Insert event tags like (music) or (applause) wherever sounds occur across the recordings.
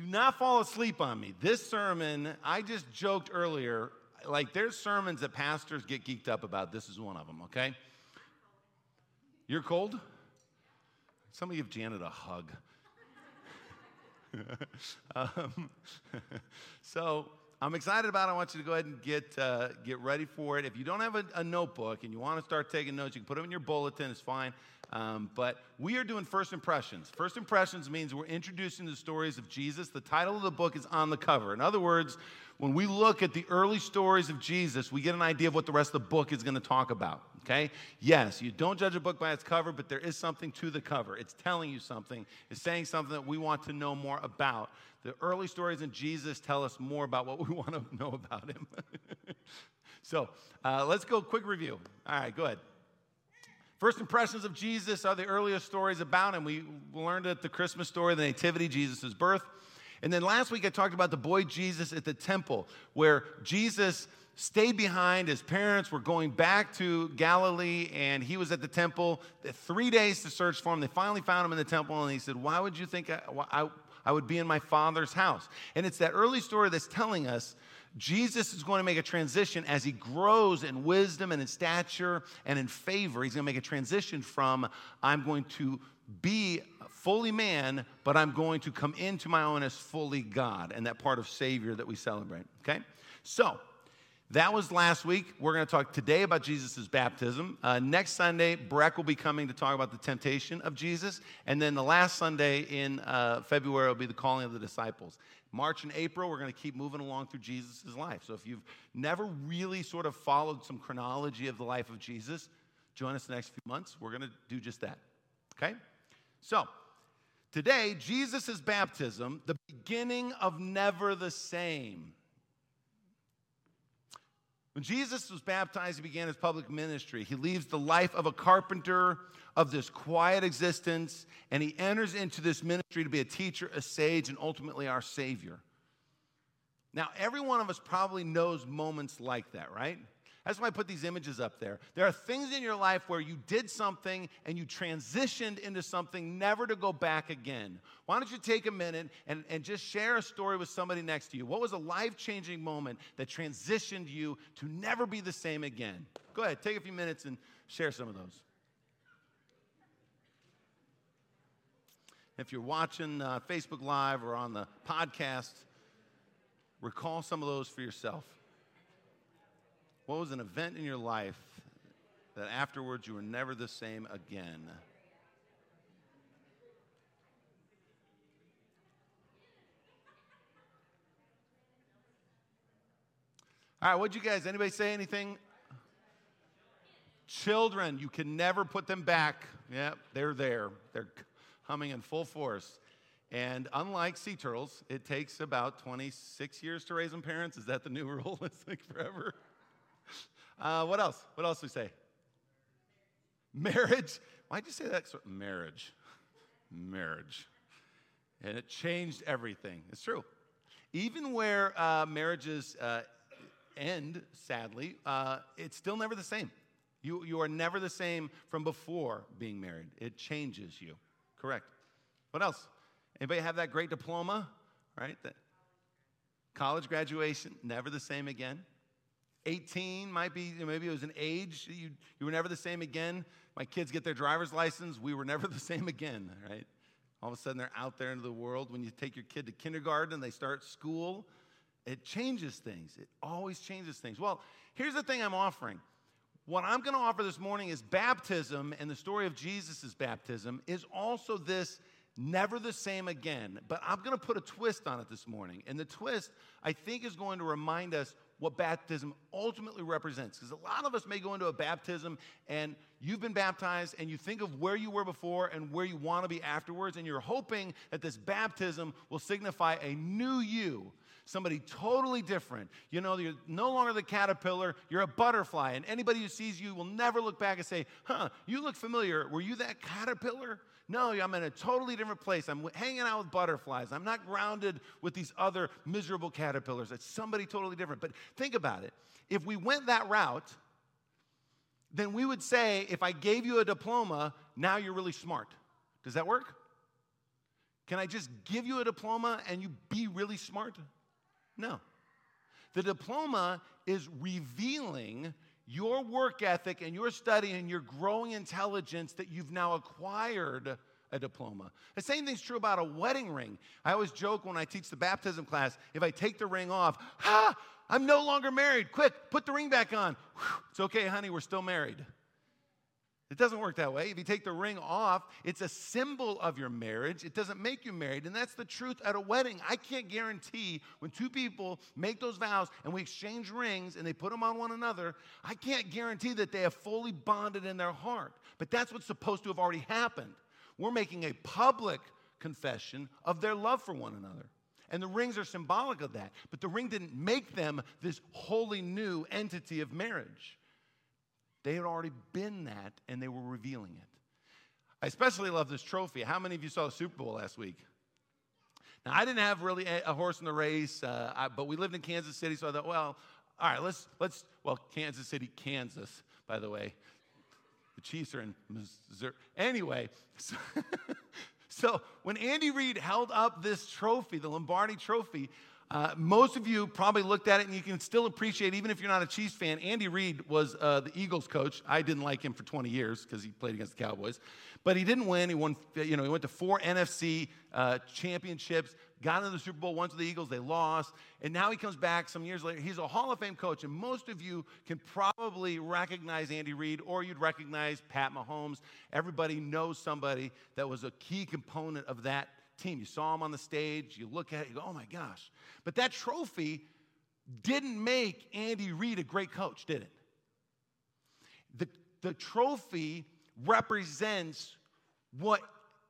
Do not fall asleep on me. This sermon, I just joked earlier, like there's sermons that pastors get geeked up about. This is one of them, okay? You're cold? Somebody give Janet a hug. (laughs) um, (laughs) so I'm excited about it. I want you to go ahead and get, uh, get ready for it. If you don't have a, a, notebook and you want to start taking notes, you can put them in your bulletin. It's fine. Um, but we are doing first impressions. First impressions means we're introducing the stories of Jesus. The title of the book is on the cover. In other words, when we look at the early stories of Jesus, we get an idea of what the rest of the book is going to talk about. Okay? Yes, you don't judge a book by its cover, but there is something to the cover. It's telling you something, it's saying something that we want to know more about. The early stories in Jesus tell us more about what (laughs) we want to know about him. (laughs) so uh, let's go quick review. All right, go ahead. First impressions of Jesus are the earliest stories about him. We learned at the Christmas story, the Nativity, Jesus' birth. And then last week I talked about the boy Jesus at the temple, where Jesus stayed behind. His parents were going back to Galilee, and he was at the temple. Three days to search for him. They finally found him in the temple, and he said, Why would you think I, I, I would be in my father's house? And it's that early story that's telling us Jesus is going to make a transition as he grows in wisdom and in stature and in favor. He's going to make a transition from, I'm going to be fully man, but I'm going to come into my own as fully God, and that part of Savior that we celebrate. Okay? So, that was last week. We're going to talk today about Jesus' baptism. Uh, next Sunday, Breck will be coming to talk about the temptation of Jesus. And then the last Sunday in uh, February will be the calling of the disciples. March and April, we're going to keep moving along through Jesus' life. So if you've never really sort of followed some chronology of the life of Jesus, join us the next few months. We're going to do just that. Okay? So, today, Jesus' baptism, the beginning of never the same. When Jesus was baptized, he began his public ministry. He leaves the life of a carpenter, of this quiet existence, and he enters into this ministry to be a teacher, a sage, and ultimately our Savior. Now, every one of us probably knows moments like that, right? That's why I put these images up there. There are things in your life where you did something and you transitioned into something never to go back again. Why don't you take a minute and, and just share a story with somebody next to you? What was a life changing moment that transitioned you to never be the same again? Go ahead, take a few minutes and share some of those. If you're watching uh, Facebook Live or on the podcast, recall some of those for yourself. What was an event in your life that afterwards you were never the same again? All right, what'd you guys, anybody say anything? Children, you can never put them back. Yep, they're there. They're humming in full force. And unlike sea turtles, it takes about 26 years to raise them parents. Is that the new (laughs) rule? It's like forever. (laughs) Uh, what else? What else do we say? Marriage. Why'd you say that? Marriage. Marriage. And it changed everything. It's true. Even where uh, marriages uh, end, sadly, uh, it's still never the same. You, you are never the same from before being married. It changes you. Correct. What else? Anybody have that great diploma? Right? That college graduation, never the same again. 18 might be, maybe it was an age. You, you were never the same again. My kids get their driver's license. We were never (laughs) the same again, right? All of a sudden, they're out there into the world. When you take your kid to kindergarten and they start school, it changes things. It always changes things. Well, here's the thing I'm offering. What I'm going to offer this morning is baptism, and the story of Jesus' baptism is also this never the same again. But I'm going to put a twist on it this morning. And the twist, I think, is going to remind us what baptism ultimately represents. Because a lot of us may go into a baptism and you've been baptized and you think of where you were before and where you want to be afterwards, and you're hoping that this baptism will signify a new you. Somebody totally different. You know, you're no longer the caterpillar, you're a butterfly. And anybody who sees you will never look back and say, huh, you look familiar. Were you that caterpillar? No, I'm in a totally different place. I'm hanging out with butterflies. I'm not grounded with these other miserable caterpillars. It's somebody totally different. But think about it. If we went that route, then we would say, if I gave you a diploma, now you're really smart. Does that work? Can I just give you a diploma and you be really smart? No. The diploma is revealing your work ethic and your study and your growing intelligence that you've now acquired a diploma. The same thing's true about a wedding ring. I always joke when I teach the baptism class if I take the ring off, ha, I'm no longer married. Quick, put the ring back on. Whew, it's okay, honey, we're still married. It doesn't work that way. If you take the ring off, it's a symbol of your marriage. It doesn't make you married. And that's the truth at a wedding. I can't guarantee when two people make those vows and we exchange rings and they put them on one another, I can't guarantee that they have fully bonded in their heart. But that's what's supposed to have already happened. We're making a public confession of their love for one another. And the rings are symbolic of that. But the ring didn't make them this wholly new entity of marriage. They had already been that and they were revealing it. I especially love this trophy. How many of you saw the Super Bowl last week? Now, I didn't have really a, horse in the race, uh, I, but we lived in Kansas City, so I thought, well, all right, let's, let's, well, Kansas City, Kansas, by the way. The Chiefs are in Missouri. Anyway, so, (laughs) so when Andy Reid held up this trophy, the Lombardi trophy, uh, most of you probably looked at it and you can still appreciate, even if you're not a Chiefs fan, Andy Reid was uh, the Eagles coach. I didn't like him for 20 years because he played against the Cowboys. But he didn't win. He won, you know, he went to four NFC uh, championships, got into the Super Bowl, once with the Eagles, they lost. And now he comes back some years later. He's a Hall of Fame coach. And most of you can probably recognize Andy Reid or you'd recognize Pat Mahomes. Everybody knows somebody that was a key component of that team. You saw him on the stage, you look at it, you go, oh my gosh. But that trophy didn't make Andy Reid a great coach, did it? The, the trophy represents what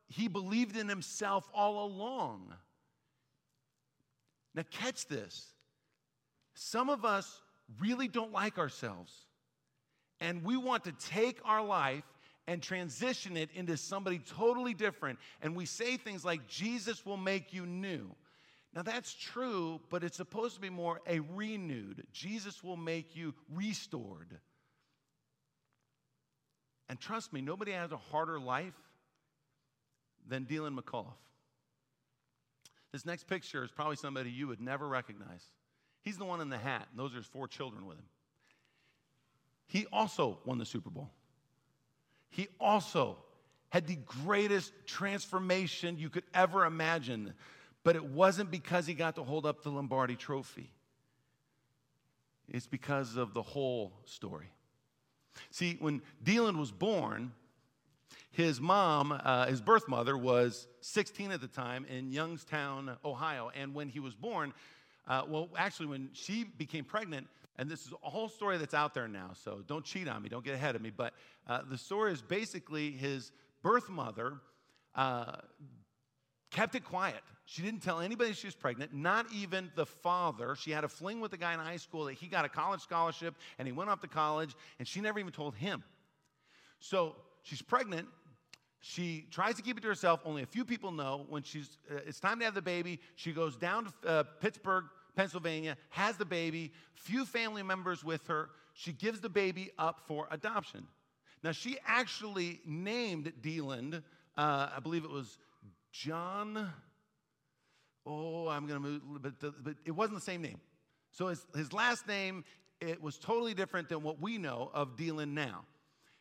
he believed in himself all along. Now, catch this. Some of us really don't like ourselves, and we want to take our life and transition it into somebody totally different. And we say things like, Jesus will make you new. Now, that's true, but it's supposed to be more a renewed. Jesus will make you restored. And trust me, nobody has a harder life than Deland McCullough. This next picture is probably somebody you would never recognize. He's the one in the hat, and those are his four children with him. He also won the Super Bowl he also had the greatest transformation you could ever imagine. But it wasn't because he got to hold up the Lombardi trophy, it's because of the whole story. See, when Deland was born, his mom, uh, his birth mother, was 16 at the time in Youngstown, Ohio. And when he was born, uh, well, actually, when she became pregnant, and this is a whole story that's out there now, so don't cheat on me, don't get ahead of me. But uh, the story is basically his birth mother uh, kept it quiet. She didn't tell anybody she was pregnant, not even the father. She had a fling with a guy in high school that he got a college scholarship and he went off to college, and she never even told him. So she's pregnant. She tries to keep it to herself. Only a few people know. When she's, uh, it's time to have the baby, she goes down to uh, Pittsburgh, Pennsylvania, has the baby, few family members with her. She gives the baby up for adoption. Now, she actually named Deland, uh, I believe it was John. Oh, I'm going to move, but, the, but it wasn't the same name. So his, his last name, it was totally different than what we know of Deland now.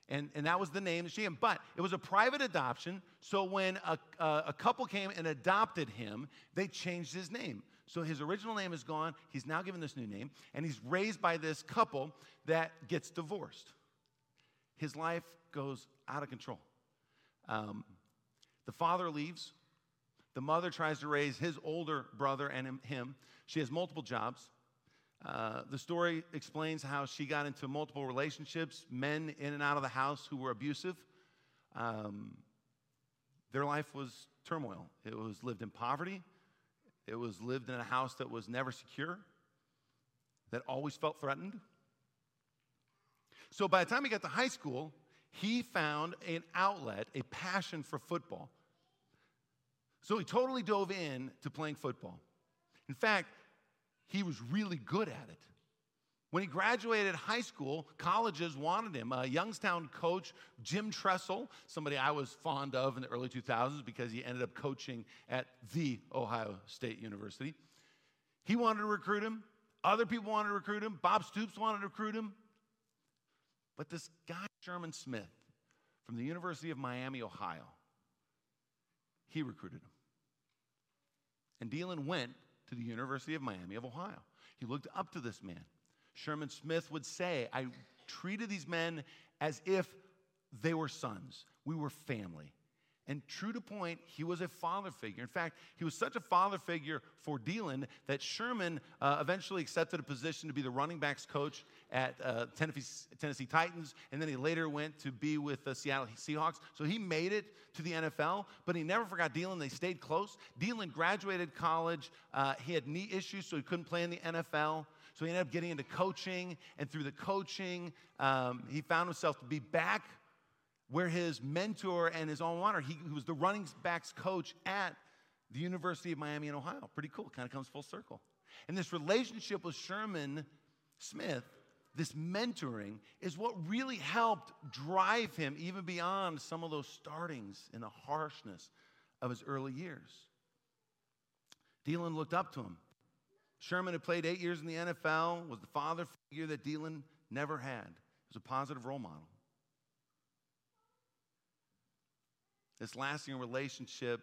And, and that was the name that she had. But it was a private adoption. So when a, a, a couple came and adopted him, they changed his name. So his original name is gone. He's now given this new name, and he's raised by this couple that gets divorced. His life goes out of control. Um, the father leaves. The mother tries to raise his older brother and him. She has multiple jobs. Uh, the story explains how she got into multiple relationships, men in and out of the house who were abusive. Um, their life was turmoil. It was lived in poverty, it was lived in a house that was never secure, that always felt threatened. So by the time he got to high school, he found an outlet, a passion for football. So he totally dove in to playing football. In fact, he was really good at it. When he graduated high school, colleges wanted him. Youngstown coach, Jim Tressel, somebody I was fond of in the early 2000s because he ended up coaching at the Ohio State University. He wanted to recruit him. Other people wanted to recruit him. Bob Stoops wanted to recruit him. But this guy, Sherman Smith, from the University of Miami, Ohio, he recruited him. And Deland went to the University of Miami of Ohio. He looked up to this man. Sherman Smith would say, I treated these men as if they were sons. We were family. And true to point, he was a father figure. In fact, he was such a father figure for Deland that Sherman uh, eventually accepted a position to be the running backs coach at uh, Tennessee, Tennessee, Titans, and then he later went to be with the Seattle Seahawks. So he made it to the NFL, but he never forgot Deland. They stayed close. Deland graduated college. Uh, he had knee issues, so he couldn't play in the NFL. So he ended up getting into coaching, and through the coaching, um, he found himself to be back where his mentor and his alma mater, he, he was the running backs coach at the University of Miami in Ohio. Pretty cool, kind of comes full circle. And this relationship with Sherman Smith, this mentoring, is what really helped drive him even beyond some of those startings and the harshness of his early years. Deland looked up to him. Sherman had played eight years in the NFL, was the father figure that Deland never had. He was a positive role model. This lasting relationship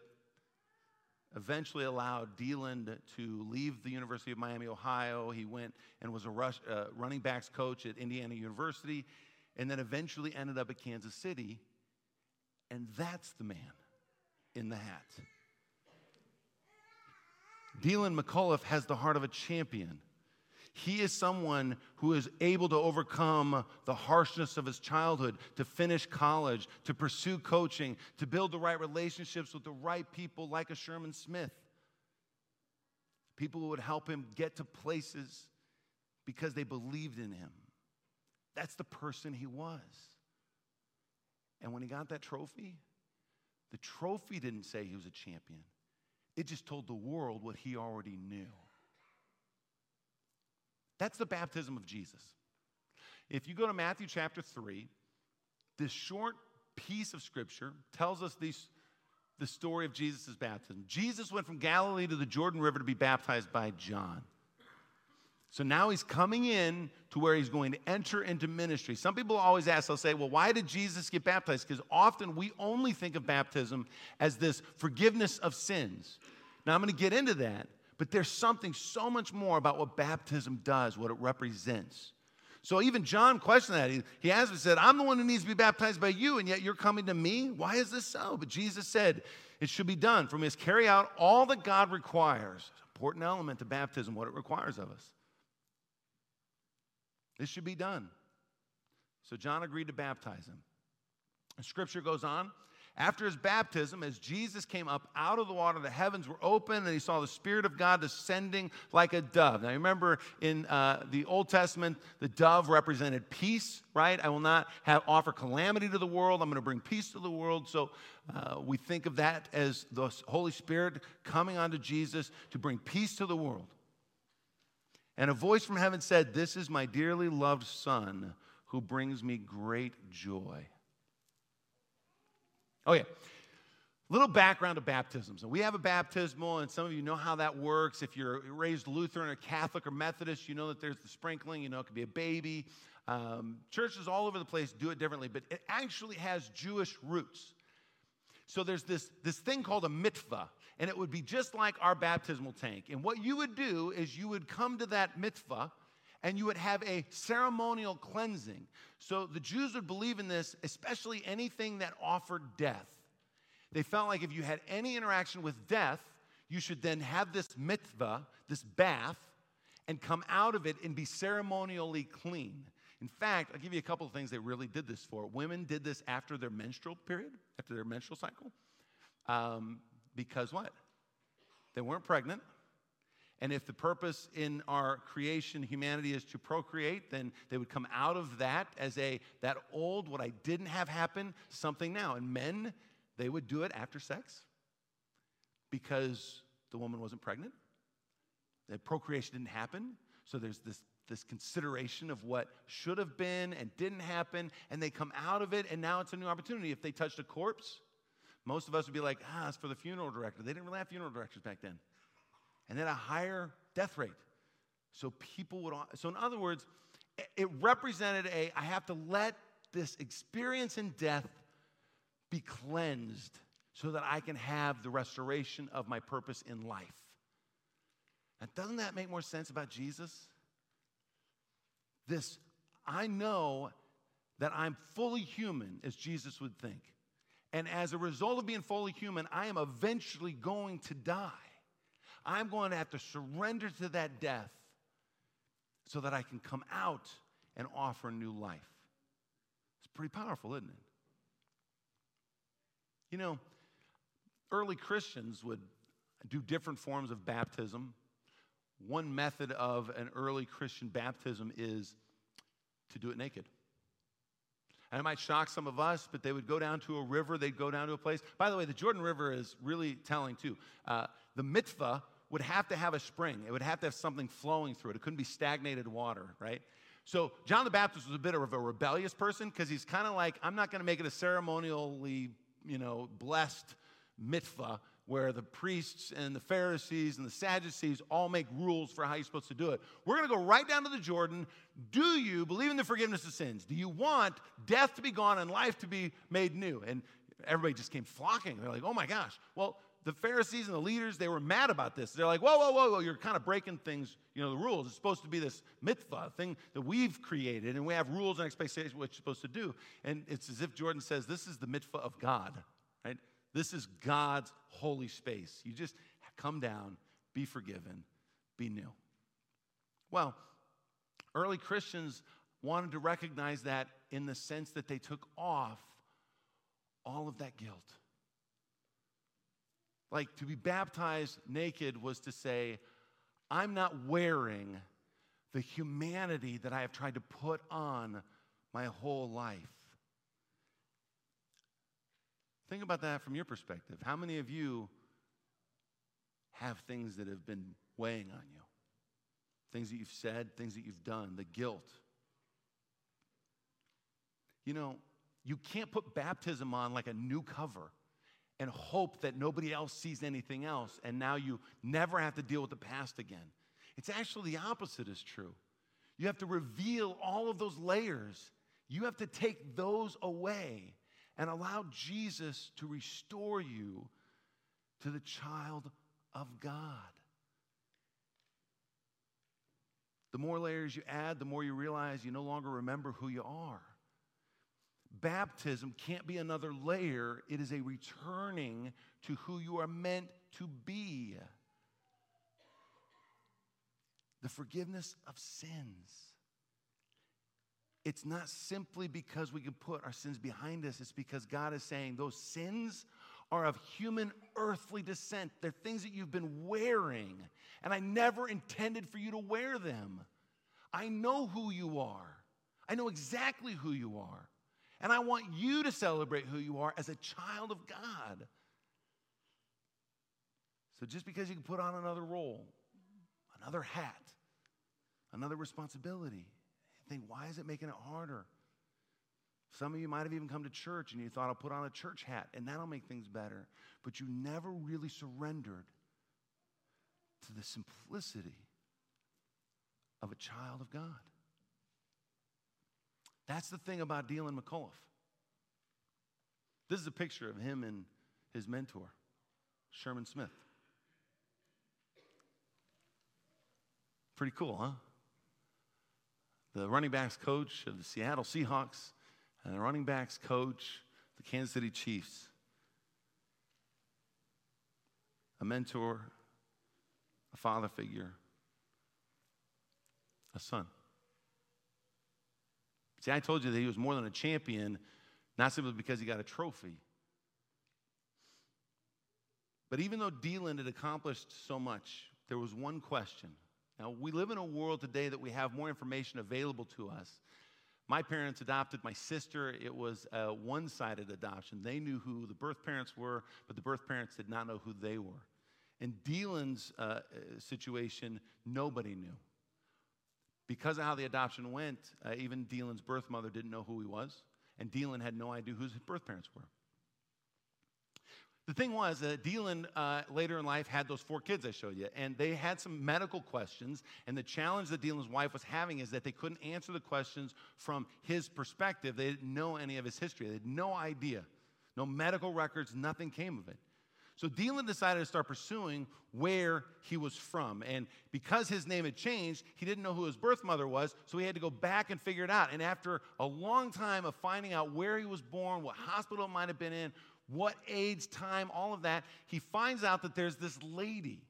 eventually allowed Deland to leave the University of Miami, Ohio. He went and was a rush, uh, running backs coach at Indiana University, and then eventually ended up at Kansas City. And that's the man in the hat. Deland McCullough has the heart of a champion. He is someone who is able to overcome the harshness of his childhood, to finish college, to pursue coaching, to build the right relationships with the right people like a Sherman Smith. People who would help him get to places because they believed in him. That's the person he was. And when he got that trophy, the trophy didn't say he was a champion, it just told the world what he already knew. That's the baptism of Jesus. If you go to Matthew chapter 3, this short piece of scripture tells us these, the story of Jesus' baptism. Jesus went from Galilee to the Jordan River to be baptized by John. So now he's coming in to where he's going to enter into ministry. Some people always ask, they'll say, well, why did Jesus get baptized? Because often we only think of baptism as this forgiveness of sins. Now I'm going to get into that, but there's something so much more about what baptism does, what it represents. So even John questioned that. He, he asked and said, I'm the one who needs to be baptized by you, and yet you're coming to me? Why is this so? But Jesus said, It should be done. For me to carry out all that God requires. Important element to baptism, what it requires of us. This should be done. So John agreed to baptize him. The scripture goes on after his baptism, as Jesus came up out of the water, the heavens were open and he saw the Spirit of God descending like a dove. Now, remember in uh, the Old Testament, the dove represented peace, right? I will not have offer calamity to the world. I'm going to bring peace to the world. So uh, we think of that as the Holy Spirit coming onto Jesus to bring peace to the world. And a voice from heaven said, This is my dearly loved Son who brings me great joy. Yeah. Little background of baptisms. And we have a baptismal, and some of you know how that works. If you're raised Lutheran or Catholic or Methodist, you know that there's the sprinkling. You know, it could be a baby. Um, churches all over the place do it differently, but it actually has Jewish roots. So there's this, this thing called a mikvah, and it would be just like our baptismal tank. And what you would do is you would come to that mikvah and you would have a ceremonial cleansing. So the Jews would believe in this, especially anything that offered death. They felt like if you had any interaction with death, you should then have this mikvah, this bath, and come out of it and be ceremonially clean. In fact, I'll give you a couple of things they really did this for. Women did this after their menstrual period, after their menstrual cycle. Um, because what? They weren't pregnant. And if the purpose in our creation, humanity, is to procreate, then they would come out of that as a, that old, what I didn't have happen, something now. And men, they would do it after sex because the woman wasn't pregnant. The procreation didn't happen. So there's this, this consideration of what should have been and didn't happen, and they come out of it, and now it's a new opportunity. If they touched a corpse, most of us would be like, ah, it's for the funeral director. They didn't really have funeral directors back then. And then a higher death rate. So people would, so in other words, it represented a, I have to let this experience in death be cleansed so that I can have the restoration of my purpose in life. Now, doesn't that make more sense about Jesus? This, I know that I'm fully human, as Jesus would think. And as a result of being fully human, I am eventually going to die. I'm going to have to surrender to that death so that I can come out and offer new life. It's pretty powerful, isn't it? You know, early Christians would do different forms of baptism. One method of an early Christian baptism is to do it naked. And it might shock some of us, but they would go down to a river, they'd go down to a place. By the way, the Jordan River is really telling too. Uh, the mikvah would have to have a spring, it would have to have something flowing through it. It couldn't be stagnated water, right? So John the Baptist was a bit of a rebellious person because he's kind of like, I'm not going to make it a ceremonially, you know, blessed mikvah where the priests and the Pharisees and the Sadducees all make rules for how you're supposed to do it. We're going to go right down to the Jordan. Do you believe in the forgiveness of sins? Do you want death to be gone and life to be made new? And everybody just came flocking. They're like, oh my gosh. Well, the Pharisees and the leaders, they were mad about this. They're like, whoa, whoa, whoa, whoa, you're kind of breaking things, you know, the rules. It's supposed to be this mikvah thing that we've created, and we have rules and expectations what you're supposed to do. And it's as if Jordan says, this is the mikvah of God, right? This is God's holy space. You just come down, be forgiven, be new. Well, early Christians wanted to recognize that in the sense that they took off all of that guilt. Like to be baptized naked was to say, I'm not wearing the humanity that I have tried to put on my whole life. Think about that from your perspective. How many of you have things that have been weighing on you? Things that you've said, things that you've done, the guilt. You know, you can't put baptism on like a new cover and hope that nobody else sees anything else, and now you never have to deal with the past again. It's actually the opposite is true. You have to reveal all of those layers. You have to take those away and allow Jesus to restore you to the child of God. The more layers you add, the more you realize you no longer remember who you are. Baptism can't be another layer, it is a returning to who you are meant to be. The forgiveness of sins. It's not simply because we can put our sins behind us, it's because God is saying those sins are of human earthly descent. They're things that you've been wearing, and I never intended for you to wear them. I know who you are, I know exactly who you are, and I want you to celebrate who you are as a child of God. So just because you can put on another role, another hat, another responsibility, think, why is it making it harder? Some of you might have even come to church and you thought, I'll put on a church hat and that'll make things better. But you never really surrendered to the simplicity of a child of God. That's the thing about Deland McCullough. This is a picture of him and his mentor, Sherman Smith. Pretty cool, huh? the running backs coach of the Seattle Seahawks and the running backs coach of the Kansas City Chiefs. A mentor, a father figure, a son. See, I told you that he was more than a champion, not simply because he got a trophy. But even though Deland had accomplished so much, there was one question now, we live in a world today that we have more information available to us. My parents adopted my sister. It was a one sided adoption. They knew who the birth parents were, but the birth parents did not know who they were. In Deland's uh, situation, nobody knew. Because of how the adoption went, uh, even Deland's birth mother didn't know who he was, and Deland had no idea who his birth parents were. The thing was that Deland uh, later in life had those four kids I showed you, and they had some medical questions. And the challenge that Deland's wife was having is that they couldn't answer the questions from his perspective. They didn't know any of his history, they had no idea. No medical records, nothing came of it. So Deland decided to start pursuing where he was from. And because his name had changed, he didn't know who his birth mother was, so he had to go back and figure it out. And after a long time of finding out where he was born, what hospital it might have been in, what age, time, all of that, he finds out that there's this lady.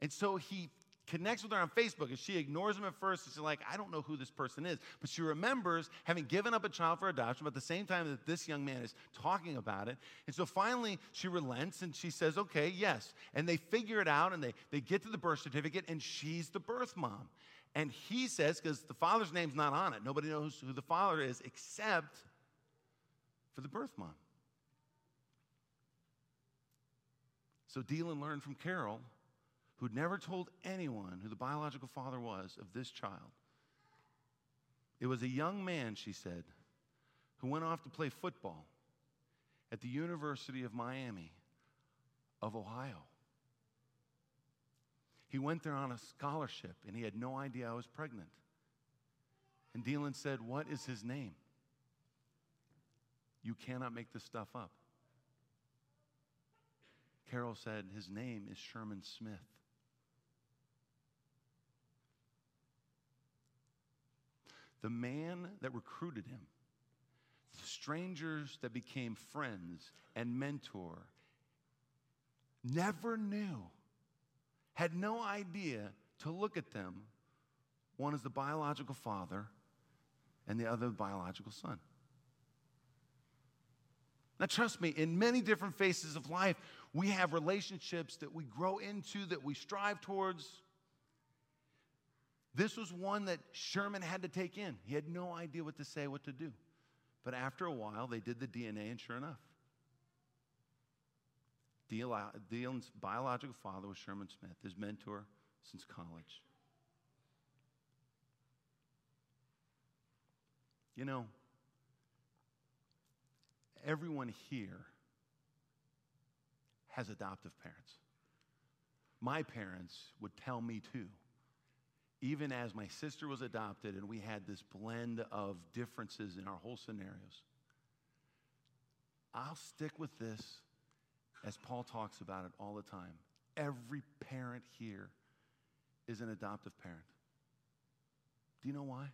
And so he connects with her on Facebook and she ignores him at first. She's like, I don't know who this person is. But she remembers having given up a child for adoption, but at the same time that this young man is talking about it. And so finally she relents and she says, okay, yes. And they figure it out and they, they get to the birth certificate and she's the birth mom. And he says, because the father's name's not on it, nobody knows who the father is except for the birth mom. So Deland learned from Carol who'd never told anyone who the biological father was of this child. It was a young man, she said, who went off to play football at the University of Miami of Ohio. He went there on a scholarship and he had no idea I was pregnant. And Deland said, What is his name? You cannot make this stuff up. Carol said, His name is Sherman Smith. The man that recruited him, the strangers that became friends and mentor, never knew, had no idea to look at them. One is the biological father, and the other the biological son. Now, trust me, in many different phases of life, we have relationships that we grow into, that we strive towards. This was one that Sherman had to take in. He had no idea what to say, what to do. But after a while, they did the DNA, and sure enough, Deland's biological father was Sherman Smith, his mentor since college. You know, everyone here has adoptive parents. My parents would tell me too even as my sister was adopted and we had this blend of differences in our whole scenarios, I'll stick with this as Paul talks about it all the time. Every parent here is an adoptive parent. Do you know why?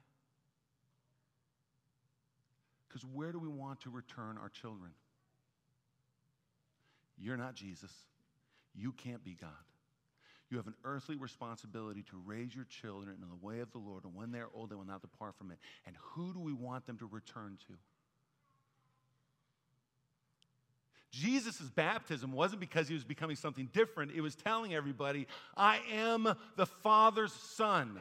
Because where do we want to return our children? You're not Jesus. You can't be God. You have an earthly responsibility to raise your children in the way of the Lord, and when they're old, they will not depart from it. And who do we want them to return to? Jesus' baptism wasn't because he was becoming something different. It was telling everybody, I am the Father's son.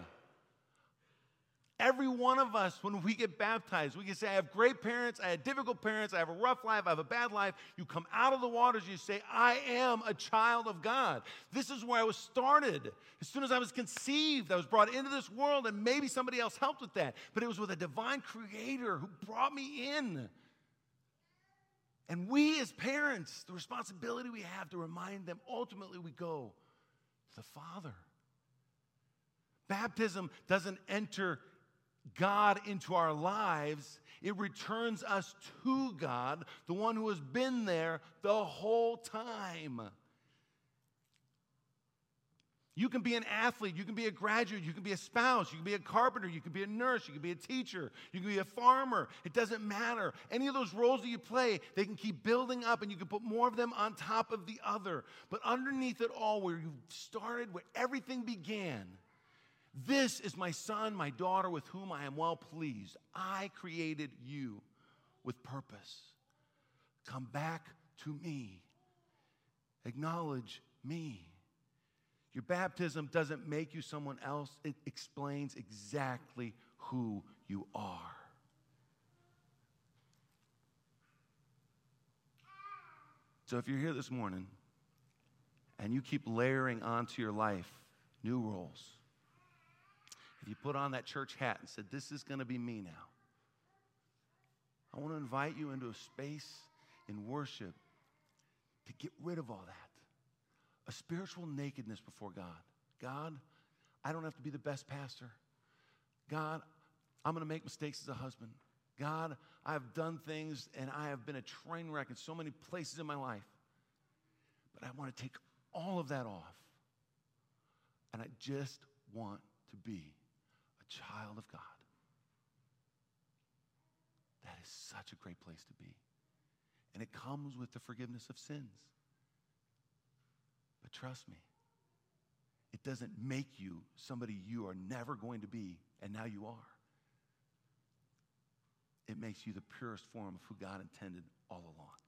Every one of us, when we get baptized, we can say, I have great parents, I had difficult parents, I have a rough life, I have a bad life. You come out of the waters, you say, I am a child of God. This is where I was started. As soon as I was conceived, I was brought into this world, and maybe somebody else helped with that. But it was with a divine creator who brought me in. And we, as parents, the responsibility we have to remind them ultimately we go to the Father. Baptism doesn't enter God into our lives, it returns us to God, the one who has been there the whole time. You can be an athlete, you can be a graduate, you can be a spouse, you can be a carpenter, you can be a nurse, you can be a teacher, you can be a farmer. It doesn't matter. Any of those roles that you play, they can keep building up and you can put more of them on top of the other. But underneath it all, where you started, where everything began, this is my son, my daughter, with whom I am well pleased. I created you with purpose. Come back to me. Acknowledge me. Your baptism doesn't make you someone else, it explains exactly who you are. So if you're here this morning and you keep layering onto your life new roles, if you put on that church hat and said, This is going to be me now, I want to invite you into a space in worship to get rid of all that. A spiritual nakedness before God. God, I don't have to be the best pastor. God, I'm going to make mistakes as a husband. God, I've done things and I have been a train wreck in so many places in my life. But I want to take all of that off. And I just want to be child of God. That is such a great place to be. And it comes with the forgiveness of sins. But trust me, it doesn't make you somebody you are never going to be, and now you are. It makes you the purest form of who God intended all along.